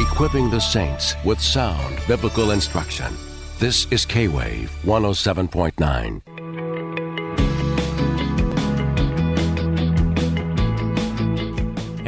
equipping the saints with sound biblical instruction. This is K Wave 107.9.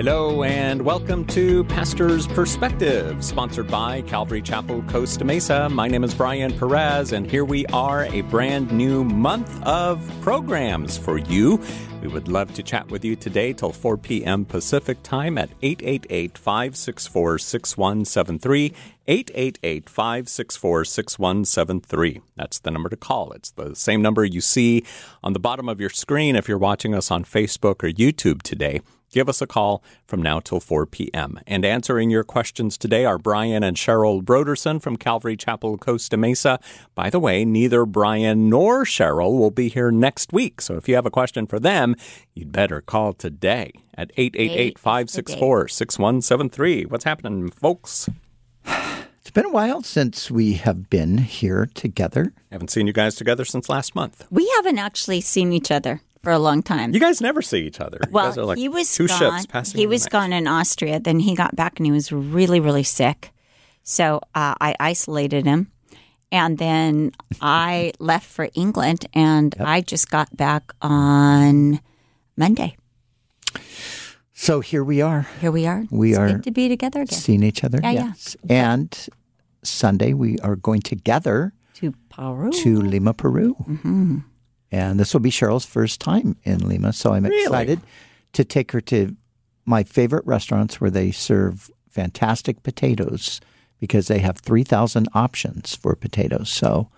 Hello and welcome to Pastor's Perspective, sponsored by Calvary Chapel Costa Mesa. My name is Brian Perez, and here we are, a brand new month of programs for you. We would love to chat with you today till 4 p.m. Pacific time at 888 564 6173. 888 564 6173. That's the number to call. It's the same number you see on the bottom of your screen if you're watching us on Facebook or YouTube today. Give us a call from now till 4 p.m. And answering your questions today are Brian and Cheryl Broderson from Calvary Chapel, Costa Mesa. By the way, neither Brian nor Cheryl will be here next week. So if you have a question for them, you'd better call today at 888 564 6173. What's happening, folks? It's been a while since we have been here together. I Haven't seen you guys together since last month. We haven't actually seen each other for a long time. You guys never see each other. You well, guys are like he was two gone. ships passing. he was gone in Austria. Then he got back and he was really, really sick. So uh, I isolated him, and then I left for England, and I just got back on Monday. So here we are, Here we are. We It's are good to be together again. seeing each other. Yeah, yeah. yes. And Sunday we are going together To Peru. to Lima, Peru. Mm-hmm. And this will be Cheryl's first time in Lima. So I'm Really? excited to take her to my favorite restaurants where they serve fantastic potatoes because they have 3,000 options for potatoes. So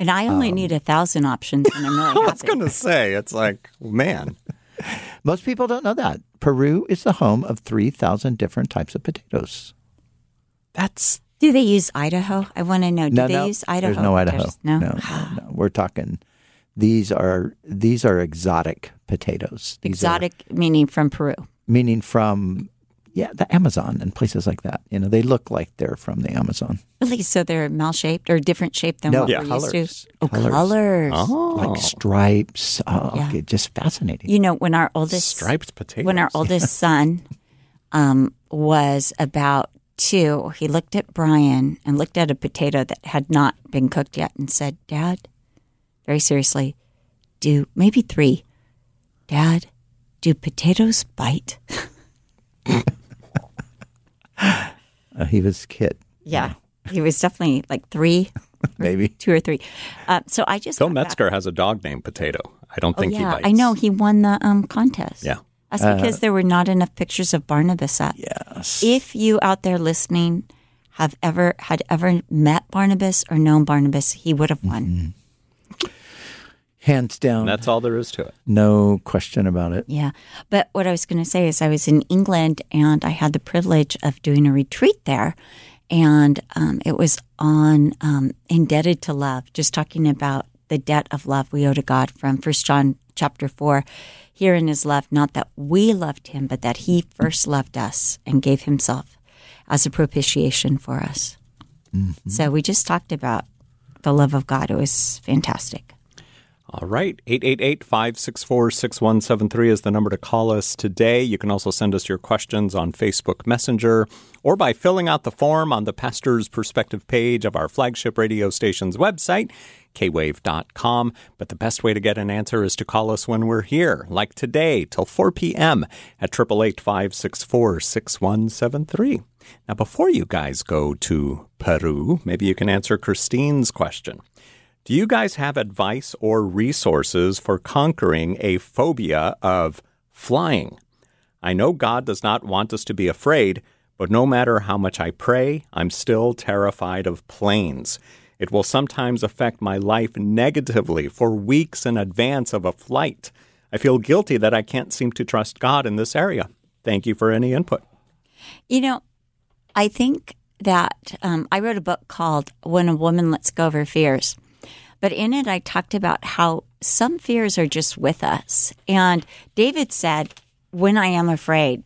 and I Um, only need a thousand options, and I'm really I was going to say, it's like, man, most people don't know that. Peru is the home of 3,000 different types of potatoes. that's Do they use Idaho? I want to know. Do no, they no, use Idaho? There's no Idaho. There's- no. no, no, no. We're talking. These are these are exotic potatoes. These are- Exotic meaning from Peru. meaning from yeah, the Amazon and places like that. You know, they look like they're from the Amazon. Really? So they're mal shaped or different shape than No, what yeah, we're colors. used to? Oh, Colors. colors. oh, Like stripes. Oh, Yeah. okay, just fascinating. You know, when our oldest striped potatoes. when our oldest son um, was about two, he looked at Brian and looked at a potato that had not been cooked yet and said, "Dad, very seriously, do maybe three, Dad, do potatoes bite?" Uh, he was kid, Yeah, he was definitely like three, maybe. two or three. Uh, so I just Phil got back- Metzger has a dog named Potato. I don't Oh, think yeah, he bites. I know he won the um, contest. Yeah. That's because there were not enough pictures of Barnabas up. Yes. If you out there listening have ever had ever met Barnabas or known Barnabas, he would have won. Hands down. That's all there is to it. no question about it. Yeah. But what I was going to say is I was in England and I had the privilege of doing a retreat there. And um, it was on um, Indebted to Love, just talking about the debt of love we owe to God from First John chapter 4. Here in his love, not that we loved him, but that he first loved us and gave himself as a propitiation for us. So we just talked about the love of God. It was fantastic. All right. 888 564 6173 is the number to call us today. You can also send us your questions on Facebook Messenger or by filling out the form on the Pastor's Perspective page of our flagship radio station's website, kwave.com. But the best way to get an answer is to call us when we're here, like today, till 4 p.m. at 888 564 6173. Now, before you guys go to Peru, maybe you can answer Christine's question. Do you guys have advice or resources for conquering a phobia of flying? I know God does not want us to be afraid, but no matter how much I pray, I'm still terrified of planes. It will sometimes affect my life negatively for weeks in advance of a flight. I feel guilty that I can't seem to trust God in this area. Thank you for any input. You know, I think that um, I wrote a book called When a Woman Lets Go of Her Fears. But in it, I talked about how some fears are just with us. And David said, When I am afraid,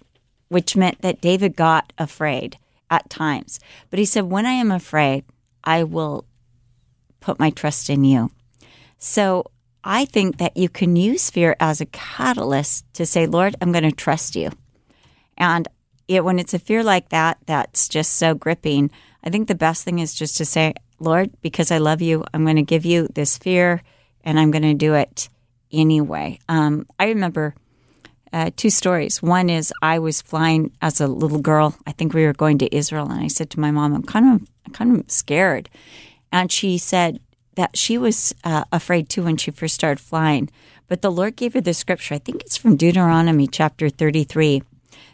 which meant that David got afraid at times. But he said, When I am afraid, I will put my trust in you. So I think that you can use fear as a catalyst to say, Lord, I'm going to trust you. And it, when it's a fear like that, that's just so gripping. I think the best thing is just to say, Lord, because I love you, I'm going to give you this fear and I'm going to do it anyway. Um, I remember uh, two stories. One is I was flying as a little girl. I think we were going to Israel, and I said to my mom, "I'm kind of, kind of scared," and she said that she was uh, afraid too when she first started flying. But the Lord gave her the scripture. I think it's from Deuteronomy chapter 33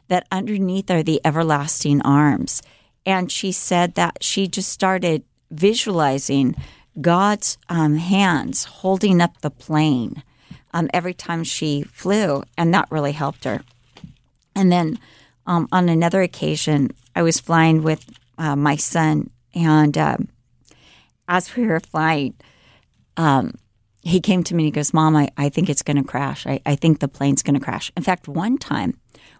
that underneath are the everlasting arms. And she said that she just started visualizing God's um, hands holding up the plane um, every time she flew, and that really helped her. And then um, on another occasion, I was flying with uh, my son, and um, as we were flying, um, he came to me and he goes, Mom, I, I think it's going to crash. I, I think the plane's going to crash. In fact, one time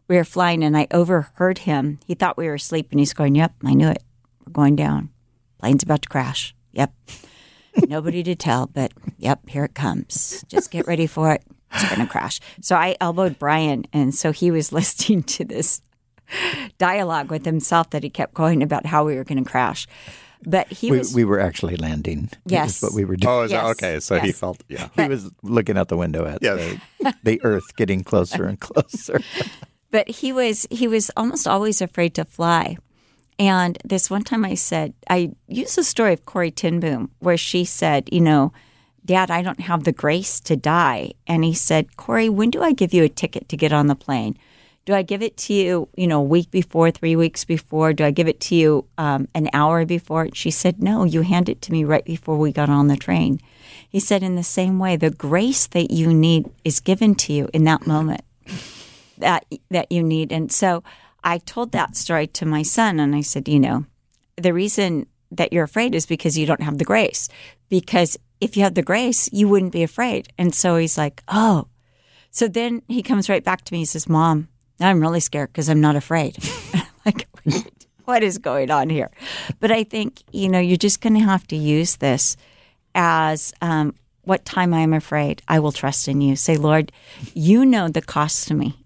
we were flying and I overheard him. He thought we were asleep and he's going, Yep, I knew it. We're going down. Plane's about to crash. Yep. Nobody to tell, but yep, here it comes. Just get ready for it. It's going to crash. So I elbowed Brian, and so he was listening to this dialogue with himself that he kept going about how we were going to crash. But he we, was. we were actually landing. Yes. what we were doing. Oh, is Yes, that okay? So he felt, yeah. he was looking out the window at Yeah. the, the Earth getting closer and closer. but he was he was almost always afraid to fly. And this one time I said, I used the story of Corrie ten Boom where she said, you know, Dad, I don't have the grace to die. And he said, Corey, when do I give you a ticket to get on the plane? Do I give it to you, you know, a week before, three weeks before? Do I give it to you um, an hour before? She said, No, you hand it to me right before we got on the train. He said, In the same way, the grace that you need is given to you in that moment that that you need. And so I told that story to my son, and I said, you know, the reason that you're afraid is because you don't have the grace. Because if you had the grace, you wouldn't be afraid. And so he's like, oh. So then he comes right back to me. He says, Mom, I'm really scared because I'm not afraid. Like, "Wait, what is going on here? But I think, you know, you're just going to have to use this as um, what time I'm afraid, I will trust in you. Say, Lord, you know the cost to me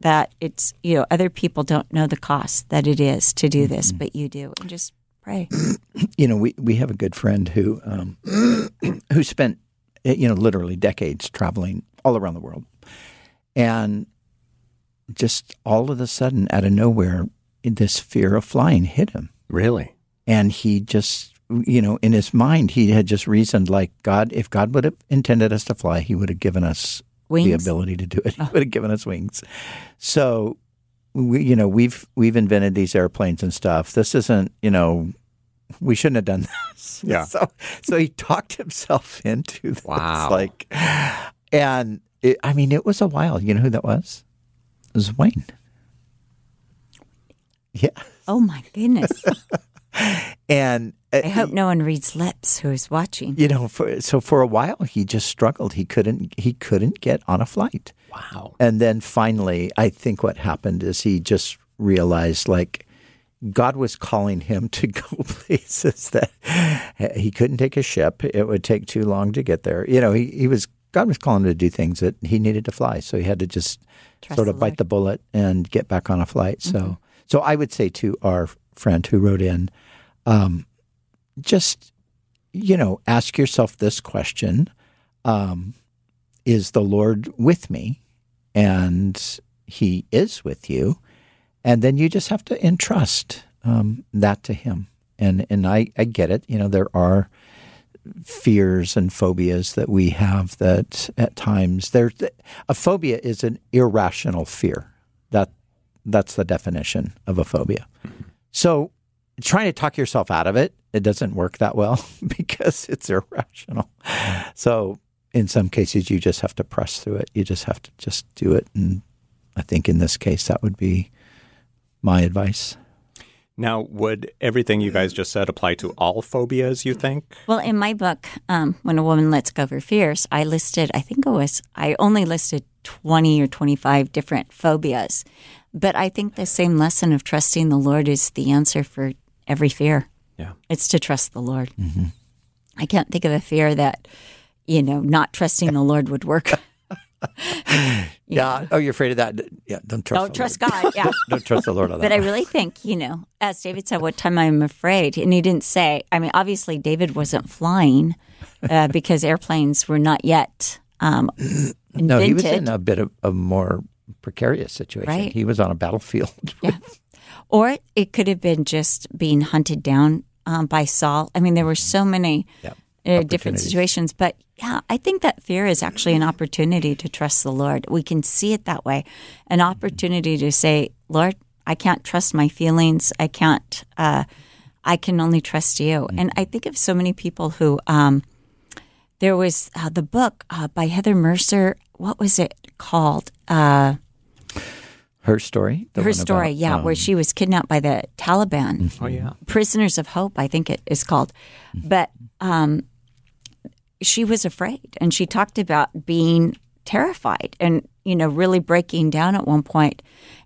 that it's you know other people don't know the cost that it is to do this, but you do, and just pray. you know, we, we have a good friend who um, who spent eh, you know literally decades traveling all around the world, and just all of a sudden, out of nowhere, this fear of flying hit him, Really? and he just you know in his mind he had just reasoned like God, if God would have intended us to fly, He would have given us the Wings? Oh. ability to do it. He oh. would have given us wings. So. We, you know, we've we've invented these airplanes and stuff. This isn't, you know, we shouldn't have done this. Yeah. So so he talked himself into this. Wow. Like, and it, I mean, it was a while. You know who that was? It was Wayne. Yeah. Oh my goodness! And uh, I hope no one reads lips who is watching. you know, for, so for a while he just struggled. He couldn't he couldn't get on a flight. Wow. And then finally, I think what happened is he just realized like God was calling him to go places that he couldn't take a ship. It would take too long to get there. You know, he, he was God was calling him to do things that he needed to fly. So he had to just Trust sort of the bite Mm-hmm. the bullet and get back on a flight. So so I would say to our friend who wrote in, um, just you know, ask yourself this question. Um, is the Lord with me? And He is with you. And then you just have to entrust um, that to Him. And and I, I get it. You know, there are fears and phobias that we have that at times there a phobia is an irrational fear. That that's the definition of a phobia. So trying to talk yourself out of it, it doesn't work that well because it's irrational. So in some cases, you just have to press through it. You just have to just do it. And I think in this case, that would be my advice. Now, would everything you guys just said apply to all phobias, you think? Well, in my book, um, when a woman lets go of her fears, I listed. I think it was. I only listed twenty or twenty-five different phobias, but I think the same lesson of trusting the Lord is the answer for every fear. Yeah. It's to trust the Lord. I can't think of a fear that, you know, not trusting the Lord would work. yeah. Oh, you're afraid of that? Yeah. Don't trust. Don't trust Lord. God. Yeah. Don't trust the Lord on that. But I really think, you know, as David said, what time I'm afraid. And he didn't say, I mean, obviously, David wasn't flying uh, because airplanes were not yet um, invented. no, he was in a bit of a more precarious situation. Right. He was on a battlefield. Yeah. Or it could have been just being hunted down um, by Saul. I mean, there were so many Yeah. uh, different situations. But yeah, I think that fear is actually an opportunity to trust the Lord. We can see it that way an opportunity to say, Lord, I can't trust my feelings. I can't, uh, I can only trust you. And I think of so many people who, um, there was uh, the book uh, by Heather Mercer. What was it called? Uh, Her story. the her story, about, yeah, where um, she was kidnapped by the Taliban. Oh, yeah. Prisoners of Hope, I think it is called. But um, she was afraid, and she talked about being terrified, and you know, really breaking down at one point,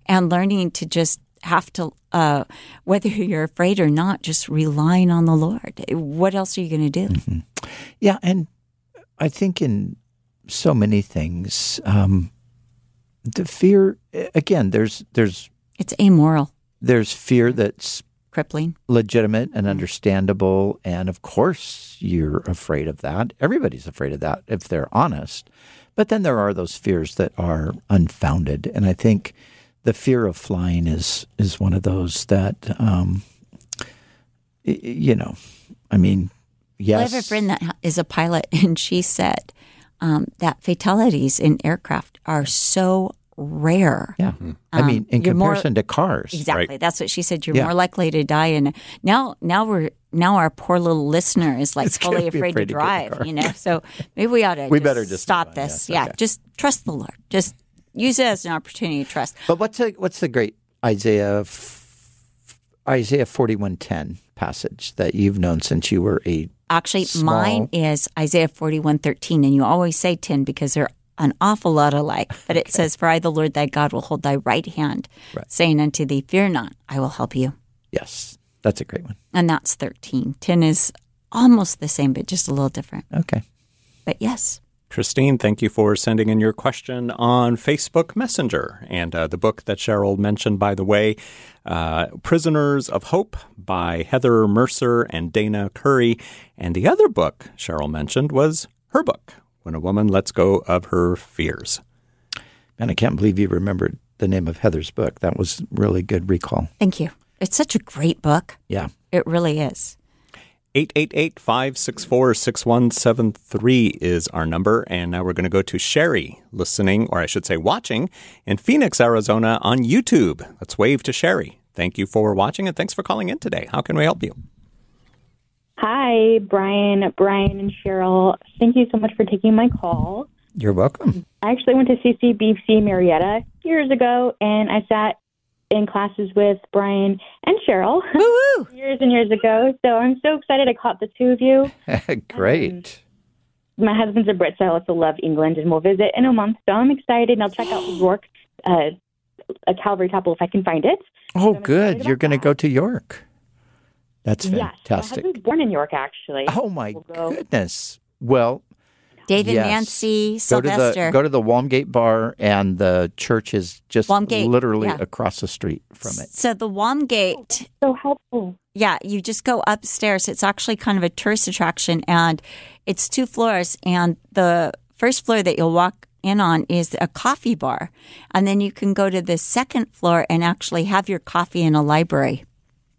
and learning to just have to, uh, whether you're afraid or not, just relying on the Lord. What else are you going to do? Yeah, and I think in so many things, um, the fear again. There's there's It's amoral, there's fear that's crippling. legitimate and understandable, and of course you're afraid of that. Everybody's afraid of that if they're honest. But then there are those fears that are unfounded, and I think the fear of flying is is one of those that um, you know. I mean, yes, I have a friend that is a pilot, and she said um, that fatalities in aircraft are so rare. Yeah. I mean, in Um, you're more- comparison to cars. Exactly. That's what she said. You're Yeah. more likely to die. And now, now we're now our poor little listener is like It's fully afraid, afraid to to get in the drive. car. You know, so maybe we ought to. We just better just stop on, this. yes, Yeah, okay. just trust the Lord. Just use it as an opportunity to trust. But what's the what's the great Isaiah f- Isaiah forty one ten passage that you've known since you were a Actually, Small. mine is Isaiah forty one thirteen, and you always say ten because they're an awful lot alike. But it says, "For I, the Lord thy God, will hold thy right hand, Right. saying unto thee, Fear not, I will help you." yes, that's a great one. And that's thirteen. Ten is almost the same, but just a little different. Okay. But yes. Christine, thank you for sending in your question on Facebook Messenger. And uh, the book that Cheryl mentioned, by the way, uh, Prisoners of Hope by Heather Mercer and Dayna Curry. And the other book Cheryl mentioned was her book, When a Woman Lets Go of Her Fears. Man, I can't believe you remembered the name of Heather's book. That was really good recall. Thank you. It's such a great book. Yeah. It really is. 888 564 6173 is our number. And now we're going to go to Sherry listening, or I should say watching, in Phoenix, Arizona on YouTube. Let's wave to Sherry. Thank you for watching and thanks for calling in today. How can we help you? Hi, Brian, Brian, and Cheryl. Thank you so much for taking my call. You're welcome. I actually went to CCBC Murrieta years ago, and I sat in classes with Brian and Cheryl Woo woo! years and years ago. So I'm so excited I caught the two of you. great. My husband's a Brit, so I also love England, and we'll visit in a month. So I'm excited, and I'll check out York, uh, a Calvary Chapel if I can find it. oh, I'm good. You're going to go to York. That's Yes, my fantastic. husband's born in York, actually. Oh my We'll go. goodness. Well, David, Yes. Nancy, go to Sylvester. the go to the Walmgate bar, and the church is just Walmgate, literally yeah. across the street from it. So the Walmgate, oh, So helpful. yeah, you just go upstairs. It's actually kind of a tourist attraction, and it's two floors. And the first floor that you'll walk in on is a coffee bar, and then you can go to the second floor and actually have your coffee in a library.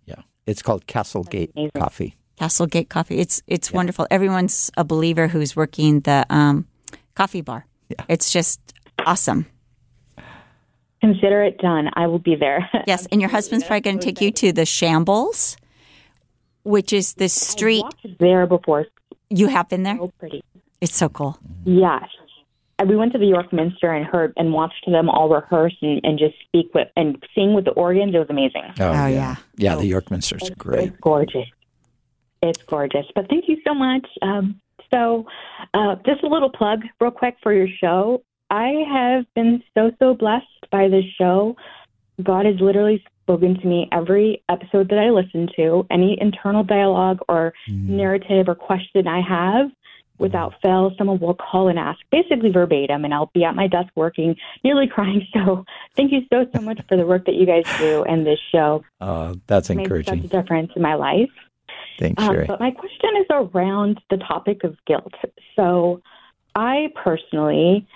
Yeah, it's called Castlegate amazing. Coffee. Castlegate Coffee. It's it's wonderful. Everyone's a believer who's working the um, coffee bar. Yeah. It's just awesome. Consider it done. I will be there. Yes, and your husband's probably going to take you to the Shambles, which is the street. walked there before. You have been there. So pretty. It's so cool. Yes. We went to the York Minster and heard and watched them all rehearse and, and just speak with and sing with the organs. It was amazing. Oh, yeah. yeah, yeah. The York Minster's great. It's gorgeous. It's gorgeous. But thank you so much. Um, so, uh, just a little plug, real quick, for your show. I have been so so blessed by this show. God has literally spoken to me every episode that I listen to. Any internal dialogue or narrative or question I have, without fail, someone will call and ask, basically verbatim, and I'll be at my desk working, nearly crying. So thank you so, so much for the work that you guys do and this show. Uh, that's It encouraging. Makes such a difference in my life. Thanks, Um, but my question is around the topic of guilt. So I personally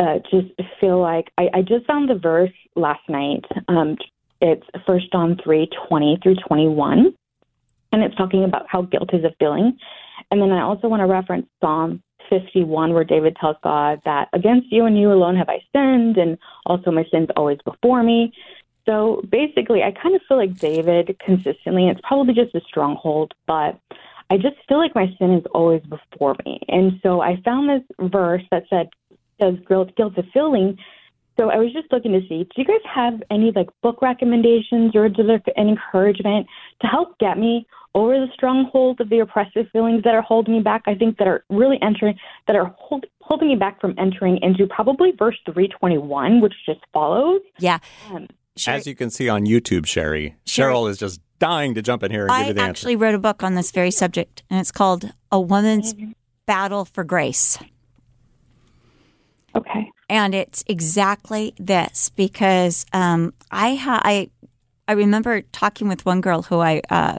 uh, just feel like I, I just found the verse last night. Um, it's First John three twenty through twenty one, and it's talking about how guilt is a feeling. And then I also want to reference Psalm fifty one, where David tells God that against you and you alone have I sinned, and also my sins always before me. So basically, I kind of feel like David consistently. It's probably just a stronghold, but I just feel like my sin is always before me. And so I found this verse that said, "Does guilt guilt a feeling?" So I was just looking to see, do you guys have any like book recommendations or an encouragement to help get me over the stronghold of the oppressive feelings that are holding me back? I think that are really entering, that are hold, holding me back from entering into probably verse 321, which just follows. Yeah. Um, Sherry, As you can see on YouTube, Sherry, Sherry- Cheryl is just dying to jump in here and give you the answer. I actually wrote a book on this very subject, and it's called A Woman's Mm-hmm. Battle for Grace. okay. and it's exactly this because um, I ha- I I remember talking with one girl who I uh,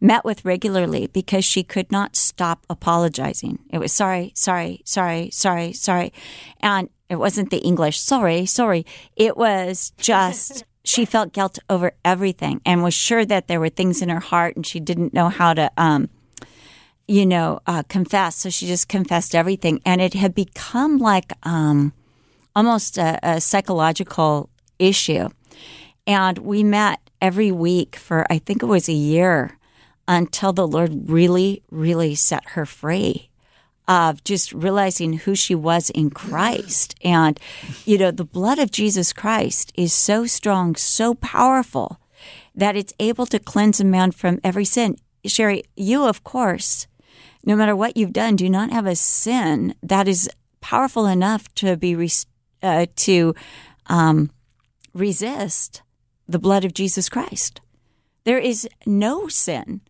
met with regularly because she could not stop apologizing. It was sorry, sorry, sorry, sorry, sorry, and it wasn't the English sorry, sorry. It was just she felt guilt over everything and was sure that there were things in her heart and she didn't know how to. Um, you know, uh, confess. So she just confessed everything, and it had become like um, almost a, a psychological issue. And we met every week for I think it was a year until the Lord really, really set her free of just realizing who she was in Christ. And, you know, the blood of Jesus Christ is so strong, so powerful that it's able to cleanse a man from every sin. Sherry, you, of course, no matter what you've done, do not have a sin that is powerful enough to be uh, to um, resist the blood of Jesus Christ. There is no sin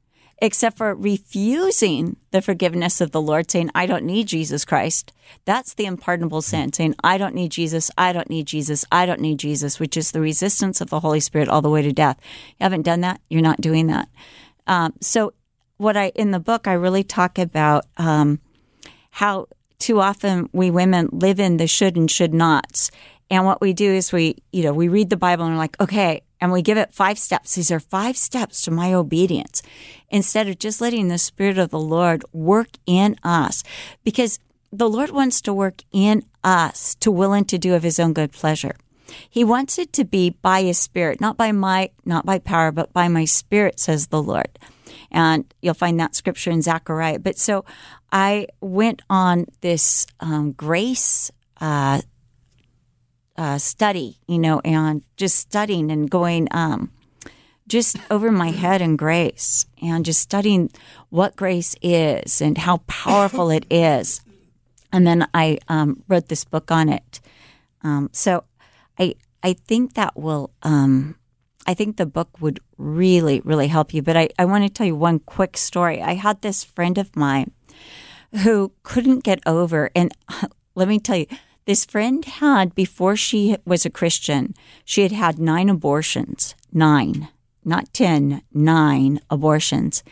except for refusing the forgiveness of the Lord, saying, I don't need Jesus Christ. That's the unpardonable sin, saying, I don't need Jesus, I don't need Jesus, I don't need Jesus, which is the resistance of the Holy Spirit all the way to death. You haven't done that, you're not doing that. Um, so, what I, in the book, I really talk about um, how too often we women live in the should and should nots. And what we do is we, you know, we read the Bible and we're like, okay, and we give it five steps. These are five steps to my obedience instead of just letting the Spirit of the Lord work in us. Because the Lord wants to work in us to will and to do of his own good pleasure. He wants it to be by his spirit, not by my, not by power, but by my spirit, says the Lord. And you'll find that scripture in Zechariah. But so I went on this um, grace uh, uh, study, you know, and just studying and going um, just over my head in grace and just studying what grace is and how powerful it is. And then I um, wrote this book on it. Um, so I I think that will um, I think the book would really really help you. But I, I want to tell you one quick story. I had this friend of mine who couldn't get over, and let me tell you, this friend had before she was a Christian, she had had nine abortions, nine, not ten, nine abortions,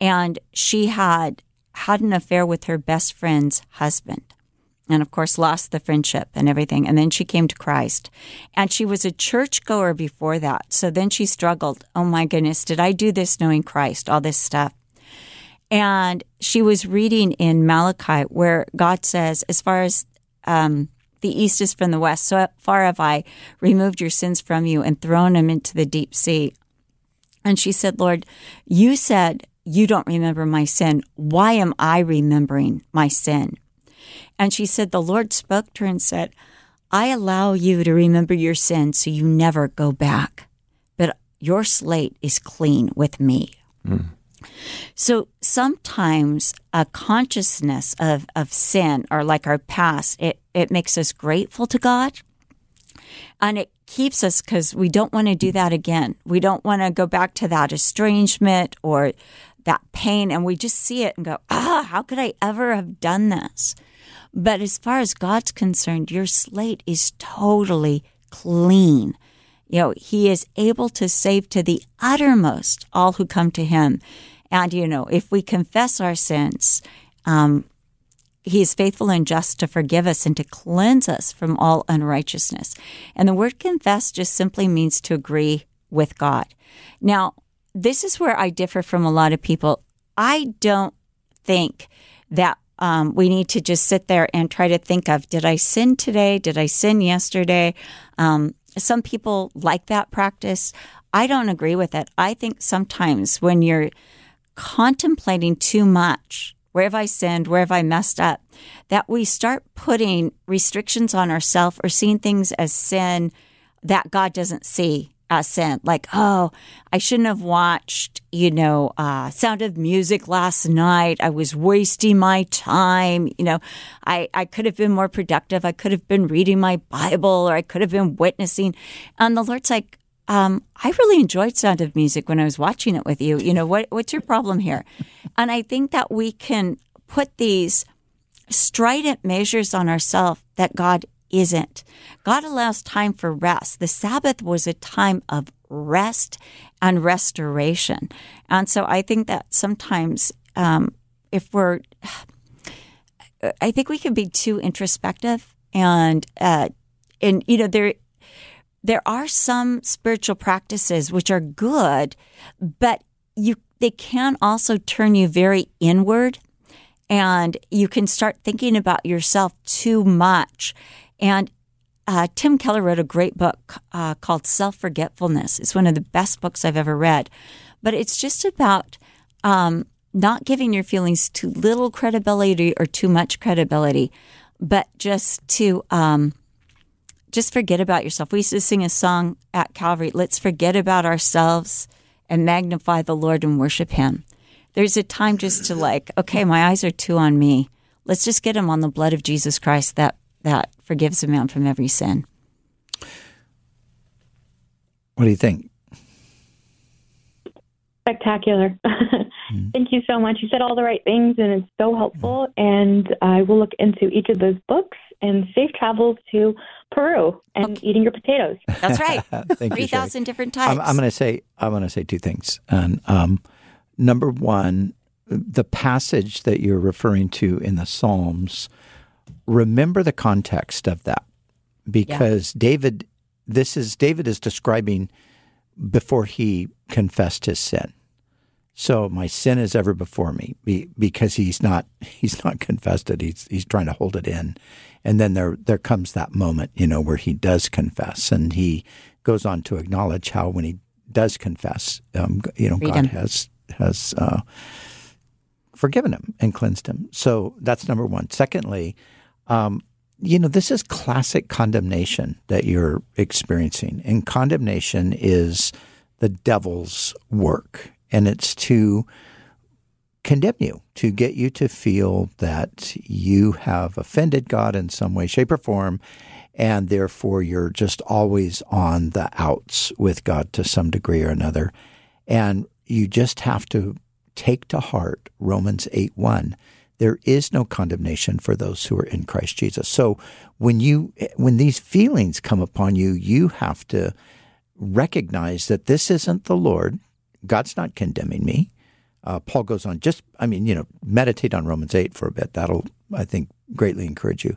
and she had had an affair with her best friend's husband. And of course lost the friendship and everything. And then she came to christ. And she was a churchgoer before that. So then she struggled. Oh my goodness. Did i do this knowing christ? All this stuff. And she was reading in malachi where god says as far as um, the east is from the west. So far have i removed your sins from you and thrown them into the deep sea. And she said lord you said you don't remember my sin. Why am i remembering my sin? And she said, The Lord spoke to her and said, I allow you to remember your sin so you never go back, but your slate is clean with me. So sometimes a consciousness of, of sin or like our past, it, it makes us grateful to God and it keeps us because we don't want to do that again. We don't want to go back to that estrangement or that pain and we just see it and go, ah, how could I ever have done this? But as far as God's concerned, your slate is totally clean. You know, He is able to save to the uttermost all who come to Him. And, you know, if we confess our sins, um, he is faithful and just to forgive us and to cleanse us from all unrighteousness. And the word confess just simply means to agree with God. Now, this is where I differ from a lot of people. I don't think that um, we need to just sit there and try to think of did I sin today? Did I sin yesterday? Um, some people like that practice. I don't agree with it. I think sometimes when you're contemplating too much, where have I sinned? Where have I messed up? That we start putting restrictions on ourselves or seeing things as sin that God doesn't see as sin. Like, oh, I shouldn't have watched, you know, uh, Sound of Music last night. I was wasting my time. You know, I, I could have been more productive. I could have been reading my Bible or I could have been witnessing. And the Lord's like, um, I really enjoyed Sound of Music when I was watching it with you. You know, what, what's your problem here? and I think that we can put these strident measures on ourselves that God isn't. God allows time for rest. The Sabbath was a time of rest and restoration. And so I think that sometimes um, if we're, I think we can be too introspective and, uh, and, you know, there, there are some spiritual practices which are good, but you they can also turn you very inward and you can start thinking about yourself too much. And uh, Tim Keller wrote a great book uh, called Self Forgetfulness. It's one of the best books I've ever read. But it's just about um, not giving your feelings too little credibility or too much credibility, but just to um, just forget about yourself. We used to sing a song at Calvary, let's forget about ourselves and magnify the Lord and worship him. There's a time just to like, okay, my eyes are too on me. Let's just get them on the blood of Jesus Christ that that forgives a man from every sin. What do you think? Spectacular. mm-hmm. Thank you so much. You said all the right things and it's so helpful. Mm-hmm. And I will look into each of those books and safe travels to Peru and okay. eating your potatoes. That's right. Three thousand different types. I'm, I'm going to say I'm going to say two things. And um, number one, the passage that you're referring to in the Psalms. Remember the context of that, because yeah. David. This is David is describing before he confessed his sin. So my sin is ever before me because he's not he's not confessed it. He's he's trying to hold it in, and then there there comes that moment, you know, where he does confess, and he goes on to acknowledge how when he does confess, um, you know, God has has uh, forgiven him and cleansed him. So that's number one. Secondly, um, you know, this is classic condemnation that you're experiencing, and condemnation is the devil's work and it's to condemn you, to get you to feel that you have offended God in some way, shape, or form, and therefore you're just always on the outs with God to some degree or another. And you just have to take to heart Romans 8 1. There is no condemnation for those who are in Christ Jesus. So when you when these feelings come upon you, you have to recognize that this isn't the Lord. God's not condemning me. Uh, Paul goes on, just, I mean, you know, meditate on Romans 8 for a bit. That'll, I think, greatly encourage you.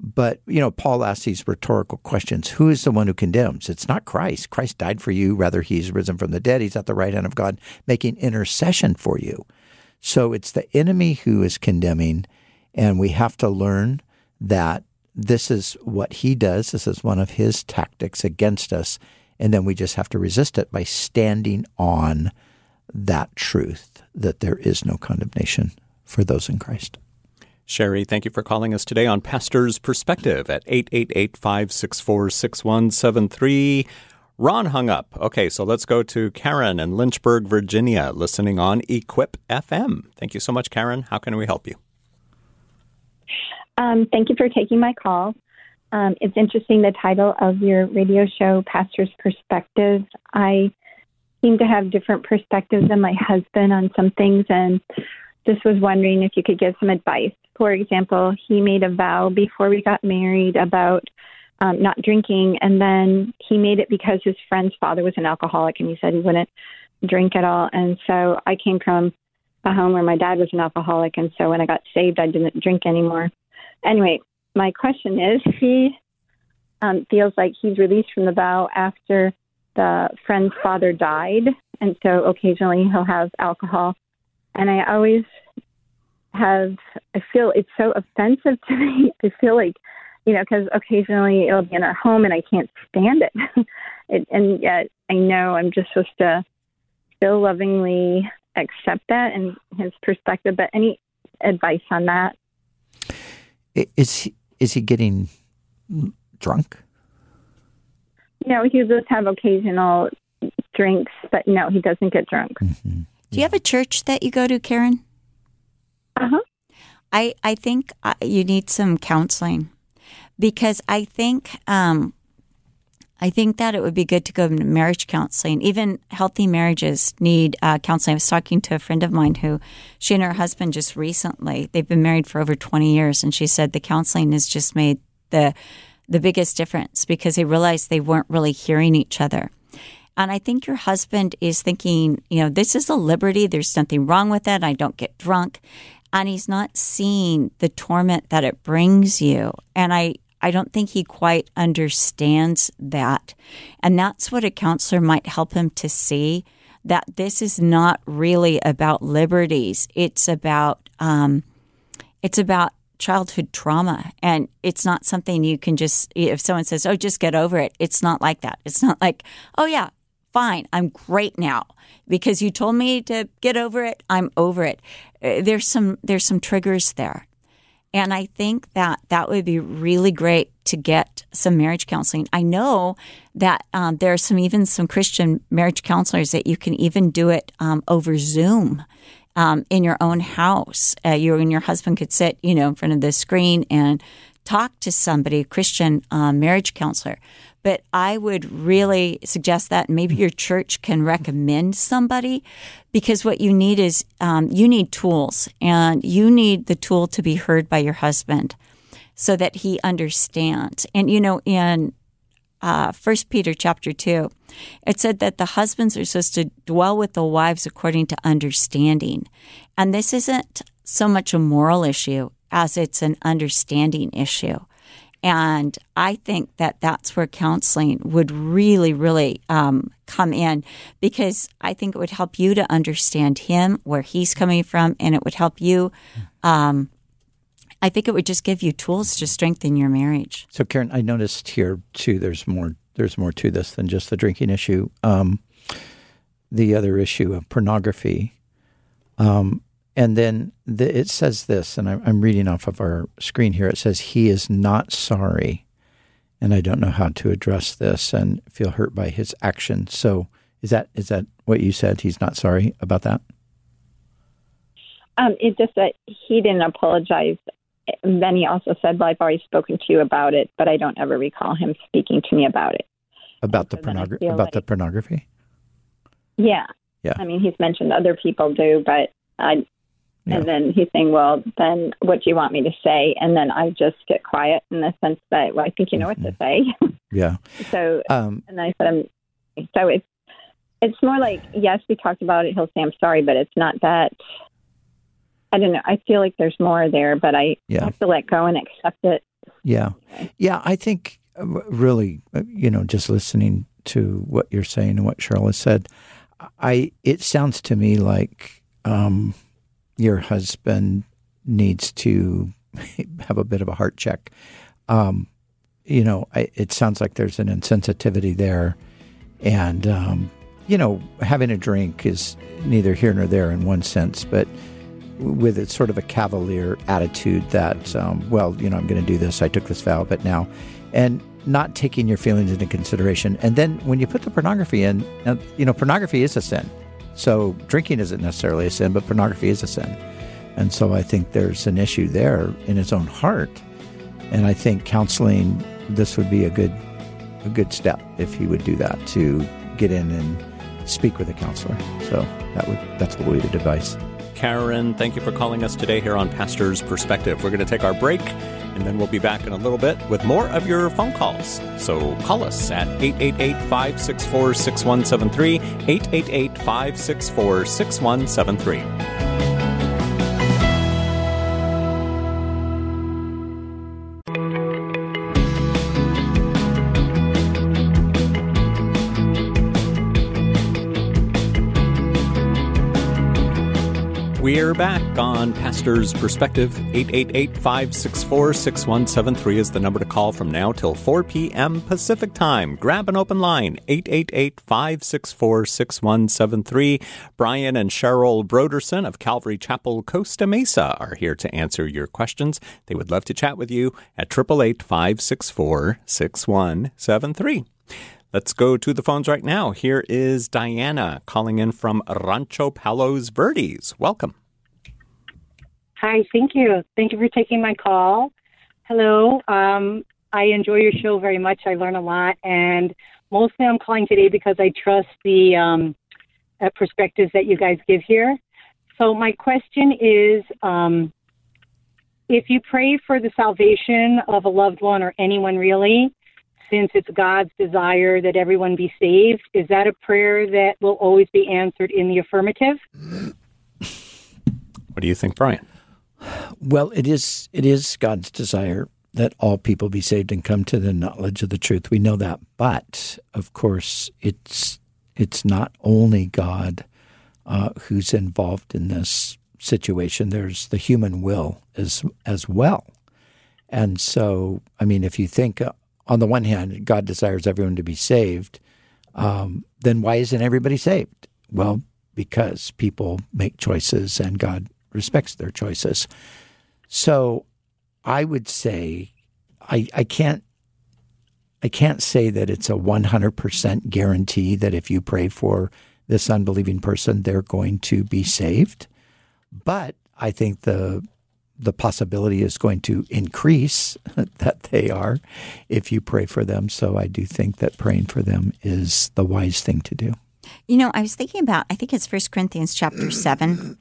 But, you know, Paul asks these rhetorical questions Who is the one who condemns? It's not Christ. Christ died for you. Rather, he's risen from the dead. He's at the right hand of God making intercession for you. So it's the enemy who is condemning. And we have to learn that this is what he does. This is one of his tactics against us and then we just have to resist it by standing on that truth that there is no condemnation for those in Christ. Sherry, thank you for calling us today on Pastor's Perspective at 888 564 6173. Ron hung up. Okay, so let's go to Karen in Lynchburg, Virginia, listening on Equip FM. Thank you so much, Karen. How can we help you? Um, thank you for taking my call. Um, it's interesting the title of your radio show, Pastor's Perspective. I seem to have different perspectives than my husband on some things, and just was wondering if you could give some advice. For example, he made a vow before we got married about um, not drinking, and then he made it because his friend's father was an alcoholic, and he said he wouldn't drink at all. And so I came from a home where my dad was an alcoholic, and so when I got saved, I didn't drink anymore. Anyway, my question is, he um, feels like he's released from the vow after the friend's father died, and so occasionally he'll have alcohol. And I always have, I feel it's so offensive to me. I feel like, you know, because occasionally it'll be in our home and I can't stand it. it. And yet I know I'm just supposed to still lovingly accept that and his perspective. But any advice on that? Is he, is he getting drunk? No, he does have occasional drinks, but no, he doesn't get drunk. Mm-hmm. Do you have a church that you go to, Karen? Uh huh. I I think uh, you need some counseling because I think um, I think that it would be good to go to marriage counseling. Even healthy marriages need uh, counseling. I was talking to a friend of mine who she and her husband just recently they've been married for over twenty years, and she said the counseling has just made the the biggest difference because they realized they weren't really hearing each other. And I think your husband is thinking, you know, this is a liberty. There's nothing wrong with it. I don't get drunk. And he's not seeing the torment that it brings you. And I, I don't think he quite understands that. And that's what a counselor might help him to see that this is not really about liberties. It's about, um, it's about childhood trauma. And it's not something you can just if someone says oh just get over it it's not like that. It's not like oh yeah fine i'm great now. Because you told me to get over it i'm over it. Uh, there's some there's some triggers there and i think that that would be really great to get some marriage counseling i know that um, there are some even some christian marriage counselors that you can even do it um, over zoom um, in your own house. Uh, you and your husband could sit, you know, in front of the screen and talk to somebody, a Christian um, marriage counselor. But I would really suggest that maybe your church can recommend somebody because what you need is um, you need tools and you need the tool to be heard by your husband so that he understands. And, you know, in uh, First Peter chapter two, it said that the husbands are supposed to dwell with the wives according to understanding, and this isn't so much a moral issue as it's an understanding issue. And I think that that's where counseling would really, really um, come in because I think it would help you to understand him, where he's coming from, and it would help you. Um, I think it would just give you tools to strengthen your marriage. So, Karen, I noticed here too. There's more. There's more to this than just the drinking issue. Um, the other issue of pornography, um, and then the, it says this, and I'm, I'm reading off of our screen here. It says he is not sorry, and I don't know how to address this and feel hurt by his action. So, is that is that what you said? He's not sorry about that. Um, it just that he didn't apologize. Then he also said, "Well, I've already spoken to you about it, but I don't ever recall him speaking to me about it." About the So then I pornography. About the pornography. Yeah. Yeah. I mean, he's mentioned other people do, but I. Yeah. And then he's saying, "Well, then what do you want me to say?" And then I just get quiet in the sense that, "Well, I think you know what to say." Yeah. so, Um, and I said, "I'm." So it's it's more like, yes, we talked about it. He'll say, "I'm sorry," but it's not that. I don't know. I feel like there's more there, but I Yeah. have to let go and accept it. Yeah. Yeah. I think uh, really, uh, you know, just listening to what you're saying and what Charlotte said, I it sounds to me like um, your husband needs to have a bit of a heart check. Um, you know, I, it sounds like there's an insensitivity there, and um, you know, having a drink is neither here nor there in one sense, but with a sort of a cavalier attitude that, um, well, you know, I'm going to do this. I took this vow, but now, and not taking your feelings into consideration. And then when you put the pornography in, now, you know, pornography is a sin. So drinking isn't necessarily a sin, but pornography is a sin. And so I think there's an issue there in his own heart. And I think counseling, this would be a good, a good step if he would do that to get in and speak with a counselor. So that would that's what we would advise. Karen, thank you for calling us today here on Pastor's Perspective. We're going to take our break and then we'll be back in a little bit with more of your phone calls. So call us at 888 564 6173, 888 564 6173. We're back on Pastor's Perspective. 888 564 6173 is the number to call from now till 4 p.m. Pacific Time. Grab an open line 888 564 6173. Brian and Cheryl Brodersen of Calvary Chapel, Costa Mesa are here to answer your questions. They would love to chat with you at 888 564 6173. Let's go to the phones right now. Here is Diana calling in from Rancho Palos Verdes. Welcome. Hi, thank you. Thank you for taking my call. Hello. Um, I enjoy your show very much. I learn a lot, and mostly I'm calling today because I trust the um, uh, perspectives that you guys give here. So my question is, um, if you pray for the salvation of a loved one or anyone really, since it's God's desire that everyone be saved, is that a prayer that will always be answered in the affirmative? What do you think, Brian? Well, it is it is God's desire that all people be saved and come to the knowledge of the truth. We know that, but of course, it's it's not only God uh, who's involved in this situation. There's the human will as as well, and so I mean, if you think uh, on the one hand, God desires everyone to be saved, um, then why isn't everybody saved? Well, because people make choices and God respects their choices. So I would say I, I can't I can't say that it's a 100% guarantee that if you pray for this unbelieving person, they're going to be saved. But I think the the possibility is going to increase that they are if you pray for them. So I do think that praying for them is the wise thing to do. You know, I was thinking about, I think it's First Corinthians chapter 7.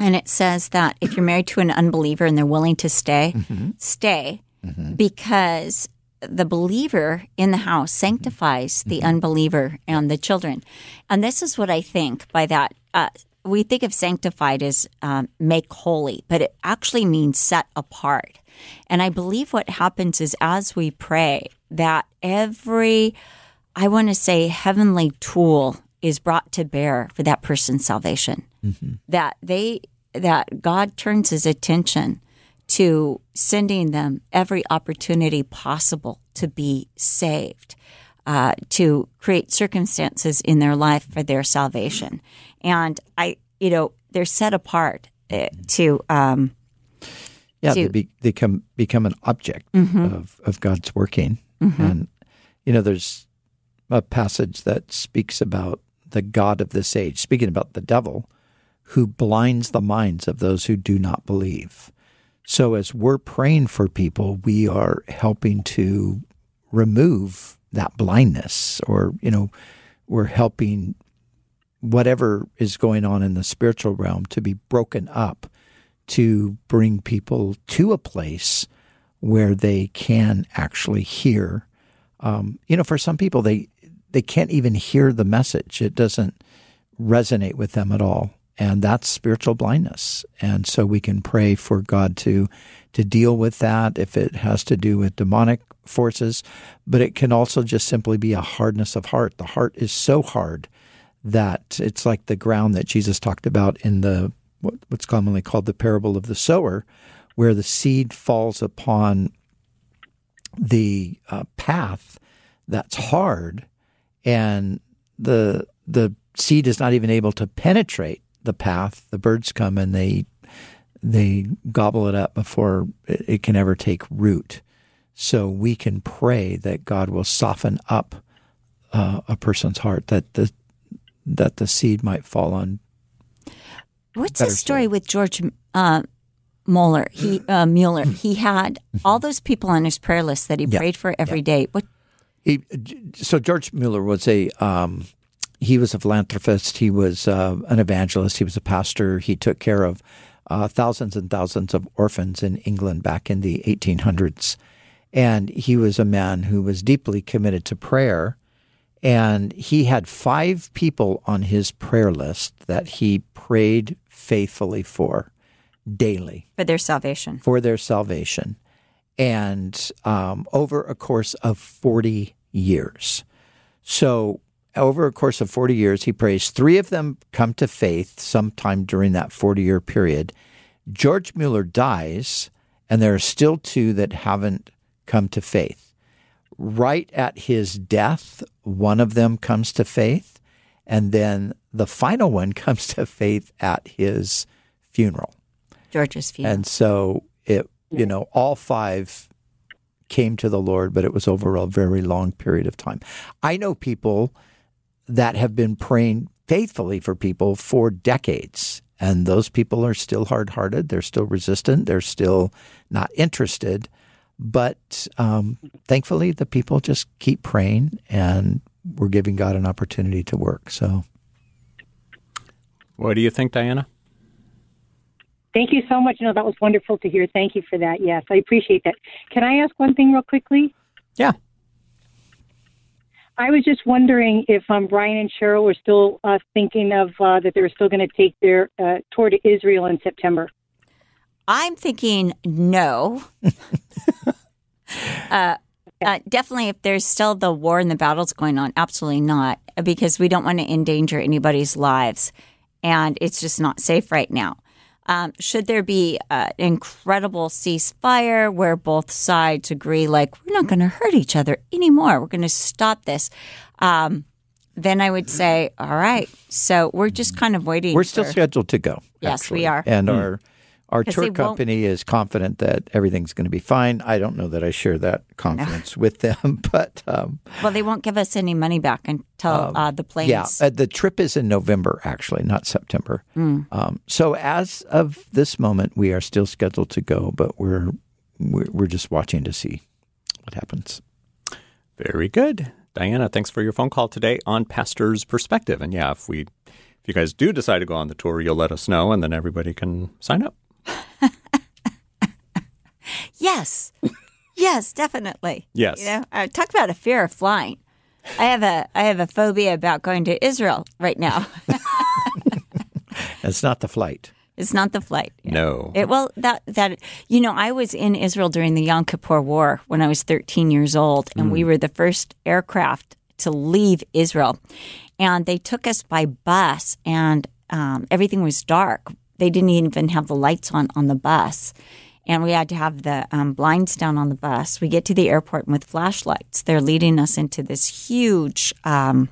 And it says that if you're married to an unbeliever and they're willing to stay, mm-hmm. stay mm-hmm. because the believer in the house sanctifies mm-hmm. the unbeliever and the children. And this is what I think by that. Uh, we think of sanctified as um, make holy, but it actually means set apart. And I believe what happens is as we pray, that every, I want to say, heavenly tool is brought to bear for that person's salvation. Mm-hmm. That they, that God turns his attention to sending them every opportunity possible to be saved, uh, to create circumstances in their life for their salvation and I, you know, they're set apart uh, to. Um, yeah, to, they, be, they become become an object mm-hmm. of of God's working, mm-hmm. and you know, there's a passage that speaks about the God of this age, speaking about the devil, who blinds the minds of those who do not believe. So, as we're praying for people, we are helping to remove that blindness, or you know, we're helping whatever is going on in the spiritual realm to be broken up to bring people to a place where they can actually hear. Um, you know, for some people, they they can't even hear the message; it doesn't resonate with them at all, and that's spiritual blindness. And so we can pray for God to to deal with that if it has to do with demonic forces, but it can also just simply be a hardness of heart. The heart is so hard that it's like the ground that Jesus talked about in the what's commonly called the parable of the sower, where the seed falls upon the uh, path that's hard, and the the seed is not even able to penetrate the path. The birds come and they they gobble it up before it can ever take root. So we can pray that God will soften up uh, a person's heart, that the that the seed might fall on. What's the story soil. with George uh, Mueller? He uh, Mueller. He had all those people on his prayer list that he yeah. prayed for every yeah. day. What? He, so George Mueller was a um, he was a philanthropist. He was uh, an evangelist. He was a pastor. He took care of uh, thousands and thousands of orphans in England back in the 1800s. And he was a man who was deeply committed to prayer. And he had five people on his prayer list that he prayed faithfully for daily For their salvation. for their salvation. And um, over a course of 40 years. So, over a course of 40 years, he prays. Three of them come to faith sometime during that 40 year period. George Mueller dies, and there are still two that haven't come to faith. Right at his death, one of them comes to faith, and then the final one comes to faith at his funeral. George's funeral. And so it, you know, all five came to the Lord, but it was over a very long period of time. I know people that have been praying faithfully for people for decades, and those people are still hard hearted. They're still resistant. They're still not interested. But um, thankfully, the people just keep praying, and we're giving God an opportunity to work. So, What do you think, Diana? Thank you so much. No, that was wonderful to hear. Thank you for that. Yes, I appreciate that. Can I ask one thing real quickly? Yeah. I was just wondering if um, Brian and Cheryl were still uh, thinking of uh, that they were still going to take their uh, tour to Israel in September. I'm thinking no. uh, uh, definitely, if there's still the war and the battles going on, absolutely not, because we don't want to endanger anybody's lives, and it's just not safe right now. Um, should there be an incredible ceasefire where both sides agree, like we're not going to hurt each other anymore, we're going to stop this, um, then I would say, all right. So we're just kind of waiting. we're still for- scheduled to go. Yes, actually. we are. And our our 'Cause tour they won't- company is confident that everything's going to be fine. I don't know that I share that confidence with them, but um, Well, they won't give us any money back until uh, the planes. yeah, uh, the trip is in November, actually, not September. Hmm. Um, so as of this moment, we are still scheduled to go, but we're we're, we're just watching to see what happens. Very good. Diana, thanks for your phone call today on Pastor's Perspective. And yeah, if we if you guys do decide to go on the tour, you'll let us know and then everybody can sign up. Yes. yes, definitely. Yes. You know, uh, talk about a fear of flying. I have a I have a phobia about going to Israel right now. It's not the flight. it's not the flight. No. It, well, that that you know, I was in Israel during the Yom Kippur War when I was 13 years old, and we were the first aircraft to leave Israel, and they took us by bus, and um, everything was dark. They didn't even have the lights on on the bus, and we had to have the um, blinds down on the bus. We get to the airport and with flashlights. They're leading us into this huge. Um,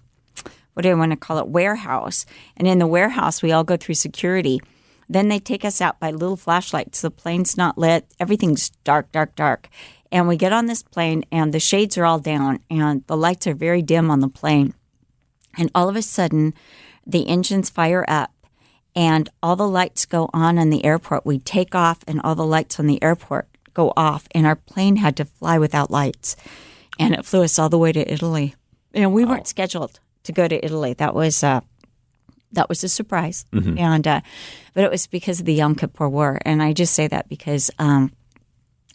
what do I want to call it? Warehouse. And in the warehouse, we all go through security. Then they take us out by little flashlights. The plane's not lit. Everything's dark, dark, dark. And we get on this plane, and the shades are all down, and the lights are very dim on the plane. And all of a sudden, the engines fire up, and all the lights go on in the airport. We take off, and all the lights on the airport go off, and our plane had to fly without lights. And it flew us all the way to Italy. And we weren't scheduled to go to Italy. That was uh, that was a surprise, and uh, but it was because of the Yom Kippur War. And I just say that because um,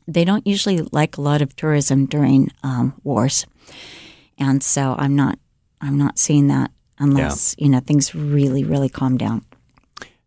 they don't usually like a lot of tourism during um, wars, and so I'm not I'm not seeing that unless you know things really really calm down.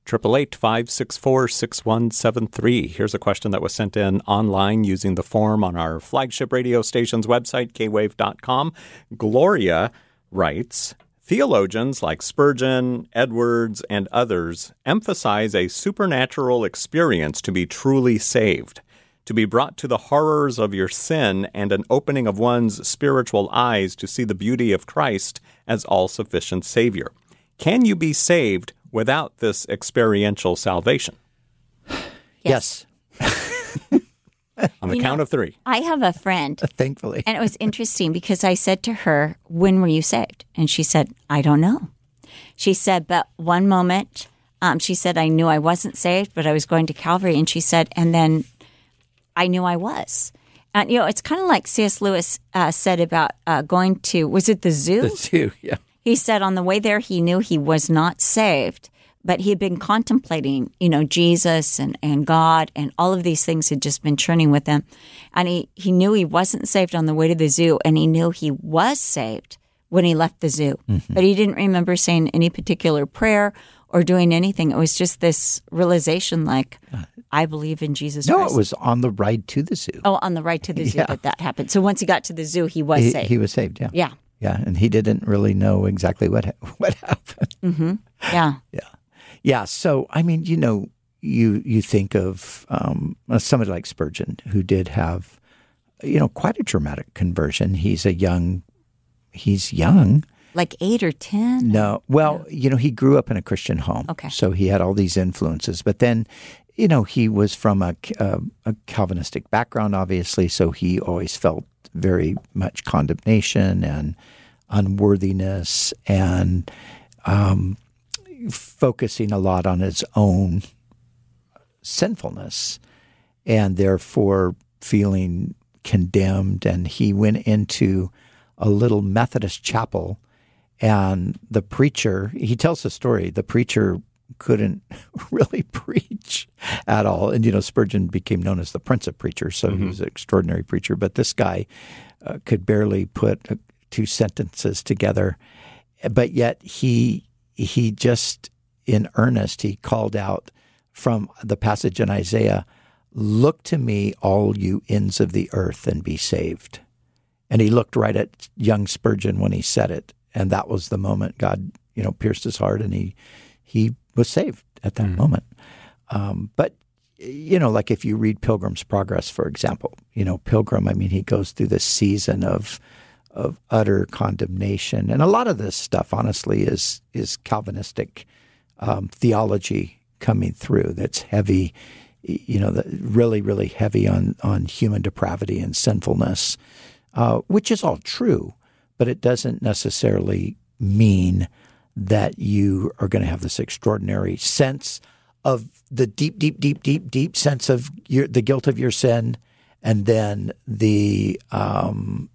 Triple eight five six four six one seven three. Here's a question that was sent in online using the form on our flagship radio station's website, kwave.com. Gloria writes Theologians like Spurgeon, Edwards, and others emphasize a supernatural experience to be truly saved, to be brought to the horrors of your sin and an opening of one's spiritual eyes to see the beauty of Christ as all sufficient Savior. Can you be saved without this experiential salvation? Yes, On the You count know- of three. I have a friend thankfully. And it was interesting because I said to her, When were you saved? And she said, I don't know. She said, But one moment, um, she said, I knew I wasn't saved, but I was going to Calvary. And she said, And then I knew I was. And, you know, it's kind of like C.S. Lewis uh, said about uh, going to, was it the zoo? The two, yeah. He said on the way there, he knew he was not saved, but he had been contemplating, you know, Jesus and, and God and all of these things had just been churning with him. And he, he knew he wasn't saved on the way to the zoo, and he knew he was saved when he left the zoo. Mm-hmm. But he didn't remember saying any particular prayer or doing anything. It was just this realization like, I believe in Jesus No, Christ. it was on the ride to the zoo. Oh, on the ride to the zoo Yeah. that that happened. So once he got to the zoo, he was he, saved. he was saved. Yeah. yeah. Yeah, and he didn't really know exactly what what happened. Mm-hmm. Yeah. Yeah. Yeah. So I mean, you know, you you think of um, uh, somebody like Spurgeon, who did have, you know, quite a dramatic conversion. He's a young, he's young. Like eight or 10? No, well, you know, he grew up in a Christian home. Okay. So he had all these influences, but then, you know, he was from a, a, a Calvinistic background, obviously. So he always felt very much condemnation and unworthiness and um, focusing a lot on his own sinfulness and therefore feeling condemned. And he went into a little Methodist chapel, and the preacher, he tells the story, the preacher couldn't really preach at all. And, you know, Spurgeon became known as the Prince of Preachers, so he was an extraordinary preacher. But this guy uh, could barely put uh, two sentences together. But yet he, he just, in earnest, he called out from the passage in Isaiah, Look to me, all you ends of the earth, and be saved. And he looked right at young Spurgeon when he said it, and that was the moment God, you know, pierced his heart, and he he was saved at that moment. Um, but you know, like if you read Pilgrim's Progress, for example, you know, Pilgrim. I mean, he goes through this season of of utter condemnation, and a lot of this stuff, honestly, is is Calvinistic um, theology coming through. That's heavy, you know, that really, really heavy on on human depravity and sinfulness uh, which is all true, but it doesn't necessarily mean that you are going to have this extraordinary sense of the deep, deep, deep, deep, deep sense of your, the guilt of your sin, and then the um,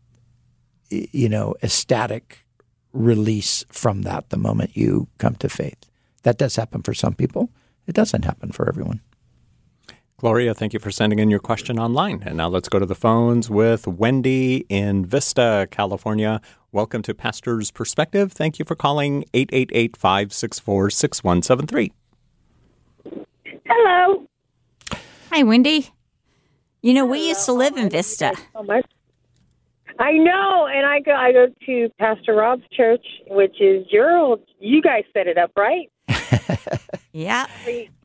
you know ecstatic release from that the moment you come to faith. That does happen for some people. It doesn't happen for everyone. Gloria, thank you for sending in your question online. And now let's go to the phones with Wendy in Vista, California. Welcome to Pastor's Perspective. Thank you for calling 888 564 6173. Hello. Hi, Wendy. You know, we used to live in Vista. So much. I know, and I go. I go to Pastor Rob's church, which is your old. You guys set it up, right? Yeah.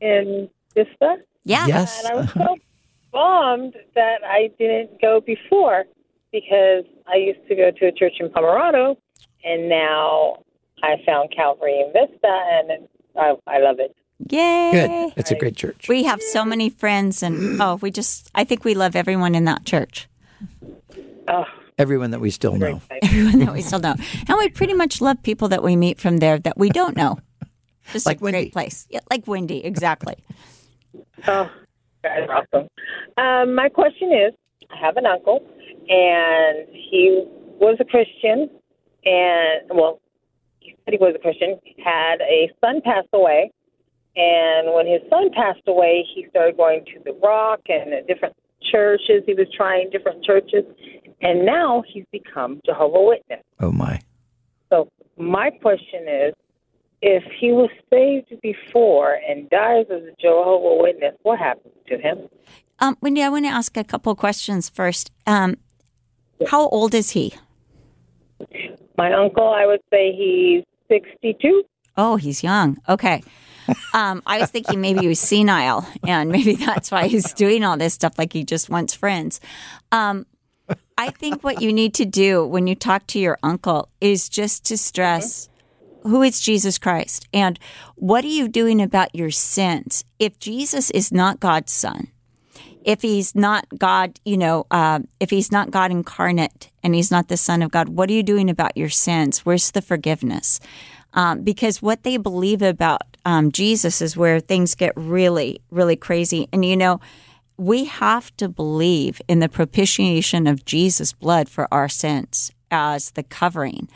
In Vista, Yeah. Yes. and I was so bummed that I didn't go before because I used to go to a church in Pomerado, and now I found Calvary in Vista, and I, I love it. Yay. Good. It's a great church. We have so many friends, and oh, we just, I think we love everyone in that church. Oh, Everyone that we still know. Everyone that we still know. And we pretty much love people that we meet from there that we don't know. Just Like a Wendy. great place. Yeah, like Wendy, exactly. Oh, guys are awesome. Um, my question is I have an uncle, and he was a Christian, and, well, he said he was a Christian, had a son pass away. And when his son passed away, he started going to the Rock and the different churches. He was trying different churches. And now he's become Jehovah Witness. Oh my. So my question is, if he was saved before and dies as a Jehovah Witness, what happens to him? Um, Wendy, I want to ask a couple of questions first. Um, how old is he? My uncle, I would say he's 62. Oh, he's young. Okay. Um, I was thinking maybe he was senile, and maybe that's why he's doing all this stuff, like he just wants friends. Um, I think what you need to do when you talk to your uncle is just to stress who is Jesus Christ and what are you doing about your sins? If Jesus is not God's son, if he's not God, you know, uh, if he's not God incarnate and he's not the Son of God, what are you doing about your sins? Where's the forgiveness? Um, because what they believe about um, Jesus is where things get really, really crazy. And, you know, we have to believe in the propitiation of Jesus' blood for our sins as the covering.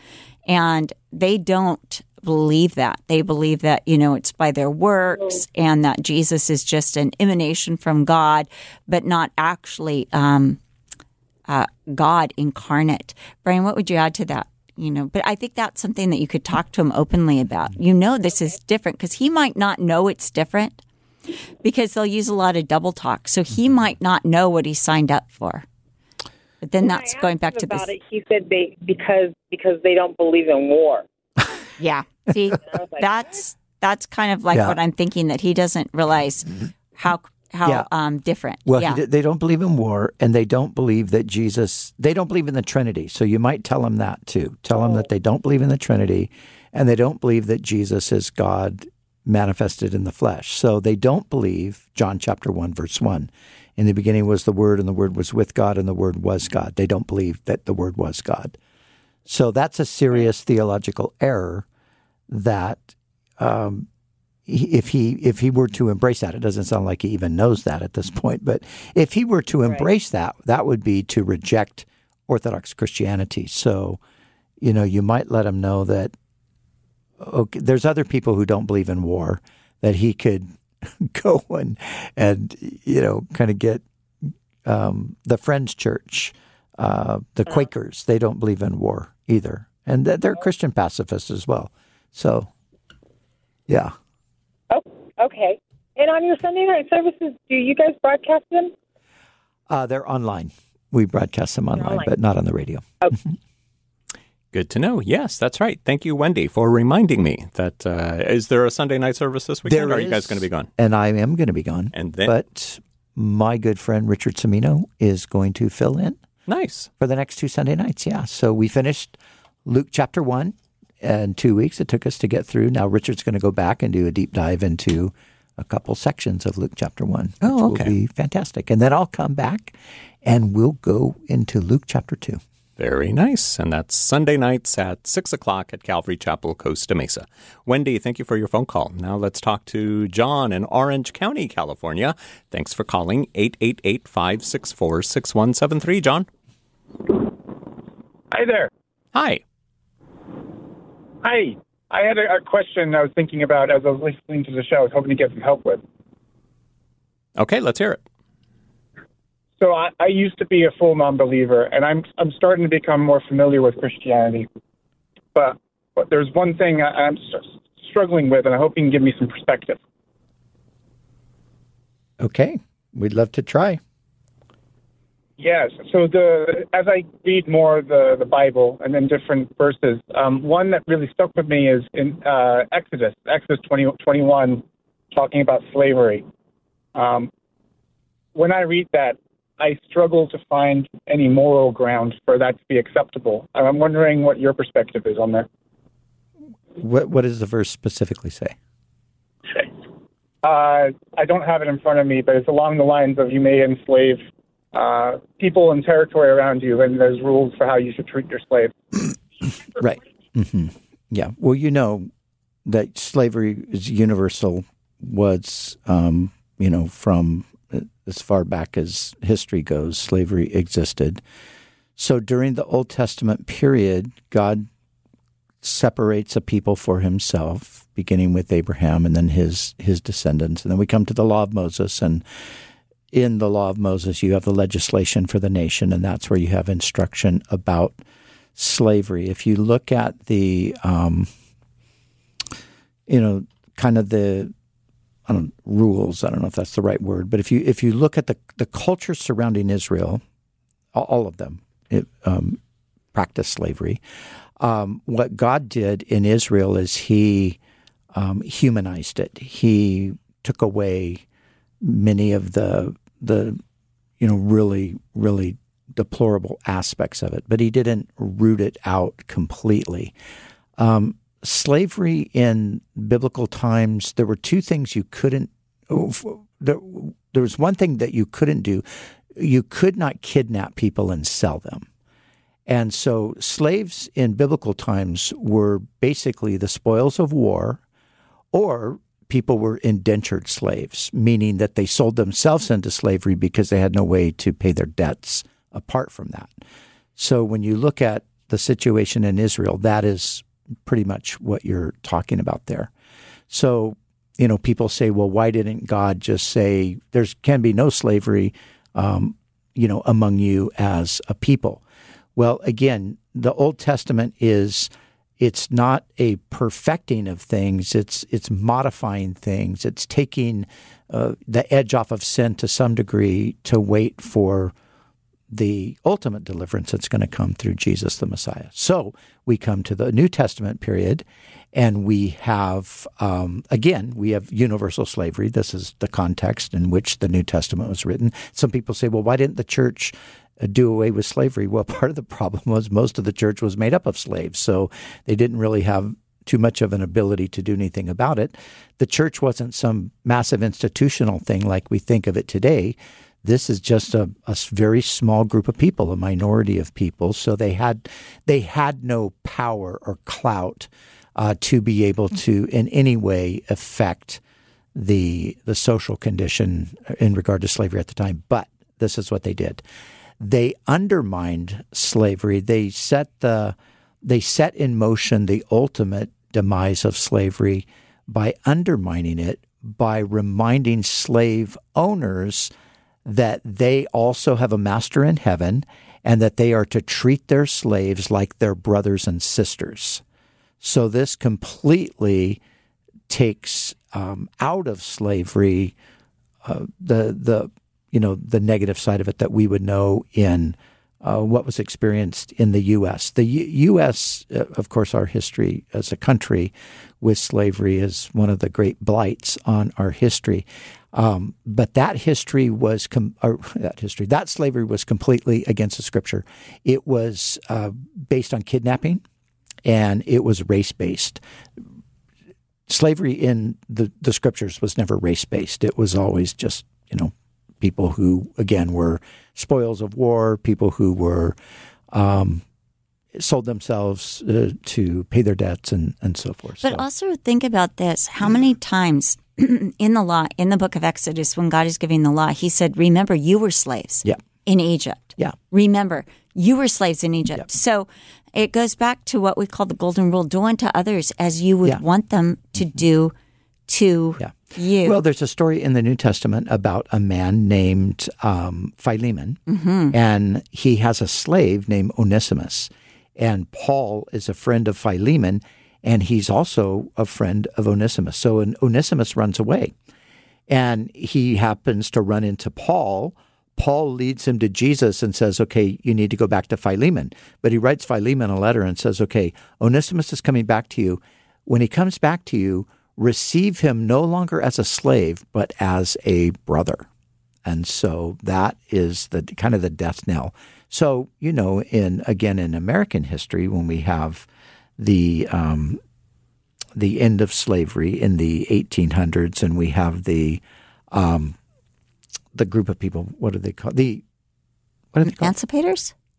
And they don't believe that. They believe that, you know, it's by their works and that Jesus is just an emanation from God, but not actually um, uh, God incarnate. Brian, what would you add to that? You know, but I think that's something that you could talk to him openly about. You know, this is different because he might not know it's different because they'll use a lot of double talk. So he might not know what he signed up for. But then When that's going back to about this. it. He said they because because they don't believe in war. Yeah. See, I was like, that's that's kind of like Yeah. what I'm thinking that he doesn't realize how how Yeah. um different. Well, yeah. he, they don't believe in war, and they don't believe that Jesus. They don't believe in the Trinity. So you might tell them that too. Tell them that they don't believe in the Trinity, and they don't believe that Jesus is God manifested in the flesh. So they don't believe John chapter one verse one. In the beginning was the Word, and the Word was with God, and the Word was God. They don't believe that the Word was God. So that's a serious theological error. That um, if he if he were to embrace that, it doesn't sound like he even knows that at this point. But if he were to embrace that, that would be to reject Orthodox Christianity. So, you know, you might let him know that okay, there's other people who don't believe in war that he could go and and you know kind of get um, the Friends Church, uh, the Quakers. They don't believe in war either, and they're Christian pacifists as well. So, yeah. Oh, okay. And on your Sunday night services, do you guys broadcast them? Uh, they're online. We broadcast them online, online. but not on the radio. Good to know. Yes, that's right. Thank you, Wendy, for reminding me that. Uh, is there a Sunday night service this weekend? or are you guys going to be gone? And I am going to be gone. And then- but my good friend Richard Semino is going to fill in Nice. for the next two Sunday nights. Yeah. So we finished Luke chapter one in two weeks. It took us to get through. Now Richard's going to go back and do a deep dive into a couple sections of Luke chapter one, oh, which Oh, okay. will be fantastic. And then I'll come back and we'll go into Luke chapter two. Very nice. And that's Sunday nights at 6 o'clock at Calvary Chapel, Costa Mesa. Wendy, thank you for your phone call. Now let's talk to John in Orange County, California. Thanks for calling 888 564 6173. John. Hi there. Hi. Hi. I had a, a question I was thinking about as I was listening to the show. I was hoping to get some help with. Okay, let's hear it. So I, I used to be a full non-believer, and I'm I'm starting to become more familiar with Christianity. But but there's one thing I, I'm struggling with, and I hope you can give me some perspective. Okay. We'd love to try. Yes. So the as I read more of the the Bible and then different verses, um, one that really stuck with me is in uh, Exodus, Exodus 20, 21, talking about slavery. Um, when I read that, I struggle to find any moral ground for that to be acceptable. I'm wondering what your perspective is on that. What What does the verse specifically say? Uh, I don't have it in front of me, but it's along the lines of you may enslave uh, people and territory around you, and there's rules for how you should treat your slaves. Right. hmm Yeah. Well, you know that slavery is universal. Was um, you know from uh, as far back as history goes, slavery existed. So during the Old Testament period, God separates a people for Himself, beginning with Abraham and then his his descendants, and then we come to the Law of Moses and in the law of Moses, you have the legislation for the nation, and that's where you have instruction about slavery. If you look at the, um, you know, kind of the I don't rules. I don't know if that's the right word, but if you if you look at the the culture surrounding Israel, all- of them it, um, practice slavery. Um, what God did in Israel is He um, humanized it. He took away many of the the you know really really deplorable aspects of it, but he didn't root it out completely. Um, slavery in biblical times, there were two things you couldn't. There, there was one thing that you couldn't do. You could not kidnap people and sell them. And so slaves in biblical times were basically the spoils of war, or people were indentured slaves, meaning that they sold themselves into slavery because they had no way to pay their debts apart from that. So when you look at the situation in Israel, that is pretty much what you're talking about there. So, you know, people say, well, why didn't God just say there can be no slavery, um, you know, among you as a people? Well, again, the Old Testament is it's not a perfecting of things it's it's modifying things it's taking uh, the edge off of sin to some degree to wait for the ultimate deliverance that's going to come through Jesus the Messiah. So we come to the New Testament period, and we have, um, again, we have universal slavery. This is the context in which the New Testament was written. Some people say, well, why didn't the church do away with slavery? Well, part of the problem was most of the church was made up of slaves, so they didn't really have too much of an ability to do anything about it. The church wasn't some massive institutional thing like we think of it today. This is just a, a very small group of people, a minority of people. So they had they had no power or clout uh, to be able to in any way affect the the social condition in regard to slavery at the time. But this is what they did. They undermined slavery. They set the they set in motion the ultimate demise of slavery by undermining it by reminding slave owners that they also have a master in heaven and that they are to treat their slaves like their brothers and sisters. So this completely takes um, out of slavery uh, the the you know the negative side of it that we would know in uh, what was experienced in the U.S. The U- U.S., uh, of course, our history as a country with slavery is one of the great blights on our history. Um, but that history was com- that history that slavery was completely against the scripture. It was uh, based on kidnapping, and it was race based. Slavery in the, the scriptures was never race based. It was always just you know people who again were spoils of war, people who were um, sold themselves uh, to pay their debts and, and so forth. But so. also think about this: how many times in the law, in the book of Exodus, when God is giving the law, he said, Remember, you were slaves yeah. in Egypt. Yeah. Remember, you were slaves in Egypt. Yeah. So it goes back to what we call the golden rule do unto others as you would Yeah. want them to do to Yeah. You. Well, there's a story in the New Testament about a man named um, Philemon, and he has a slave named Onesimus. And Paul is a friend of Philemon, and he's also a friend of Onesimus. So an Onesimus runs away, and he happens to run into Paul. Paul leads him to Jesus and says, Okay, you need to go back to Philemon. But he writes Philemon a letter and says, Okay, Onesimus is coming back to you. When he comes back to you, receive him no longer as a slave, but as a brother. And so that is the kind of the death knell. So, you know, in again in American history, when we have the um, the end of slavery in the 1800s, and we have the um, the group of people. What do they call the what are they called?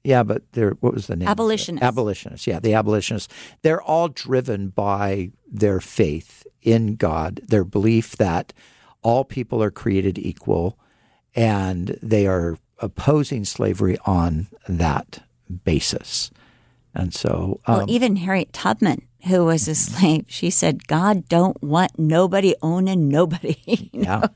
Yeah, but they're what was the name? Abolitionists. Abolitionists. Yeah, the abolitionists. They're all driven by their faith in God, their belief that all people are created equal, and they are opposing slavery on that basis. And so, um, well, even Harriet Tubman, who was a slave, she said, God don't want nobody owning nobody, you Yeah. know,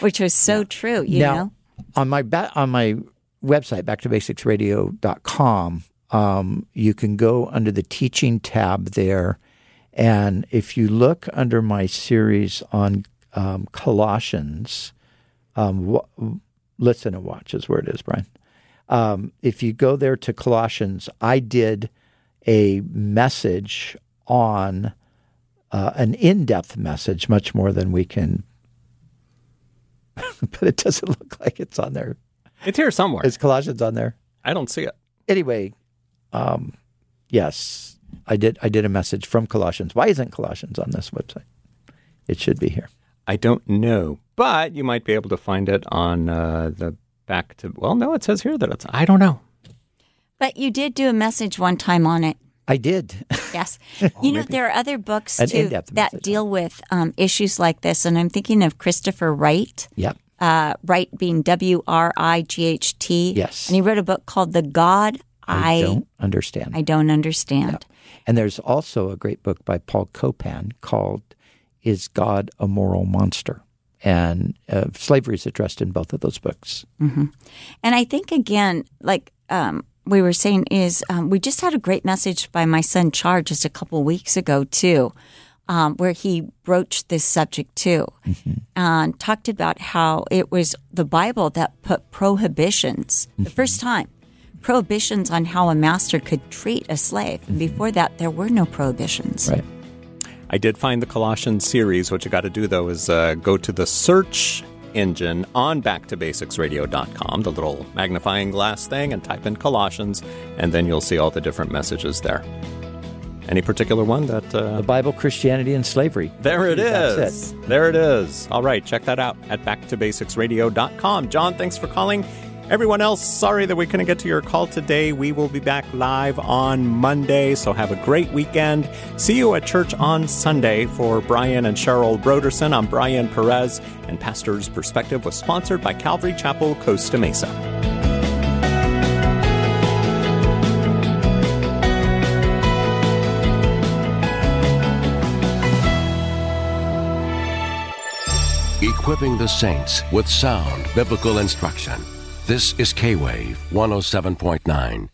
which was so true, you now, know? on my ba- on my website, backtobasicsradio.com, um, you can go under the teaching tab there. And if you look under my series on um, Colossians, um, w- listen and watch is where it is, Brian. Um, if you go there to Colossians, I did a message on uh, an in depth message, much more than we can, but it doesn't look like it's on there. It's here somewhere. Is Colossians on there? I don't see it. Anyway, um, yes, I did. I did a message from Colossians. Why isn't Colossians on this website? It should be here. I don't know, but you might be able to find it on uh, the back to. Well, no, it says here that it's. I don't know. But you did do a message one time on it. I did. Yes. you know, there are other books too that message. deal with um, issues like this. And I'm thinking of Christopher Wright, yep. Uh, Wright being W R I G H T. Yes. And he wrote a book called The God I, I don't understand. I don't understand. And there's also a great book by Paul Copan called "Is God a Moral Monster?" And uh, slavery is addressed in both of those books. And I think again, like um, we were saying, is um, we just had a great message by my son Char just a couple weeks ago too, um, where he broached this subject too, and talked about how it was the Bible that put prohibitions the first time. Prohibitions on how a master could treat a slave. And before that, there were no prohibitions. Right. I did find the Colossians series. What you got to do, though, is uh, go to the search engine on backtobasicsradio.com, the little magnifying glass thing, and type in Colossians, and then you'll see all the different messages there. Any particular one that. Uh, The Bible, Christianity, and slavery. there it There it is. All right, check that out at backtobasicsradio.com. John, thanks for calling. Everyone else, sorry that we couldn't get to your call today. We will be back live on Monday, so have a great weekend. See you at church on Sunday. For Brian and Cheryl Brodersen, I'm Brian Perez, and Pastor's Perspective was sponsored by Calvary Chapel, Costa Mesa. Equipping the saints with sound biblical instruction. This is K Wave 107.9.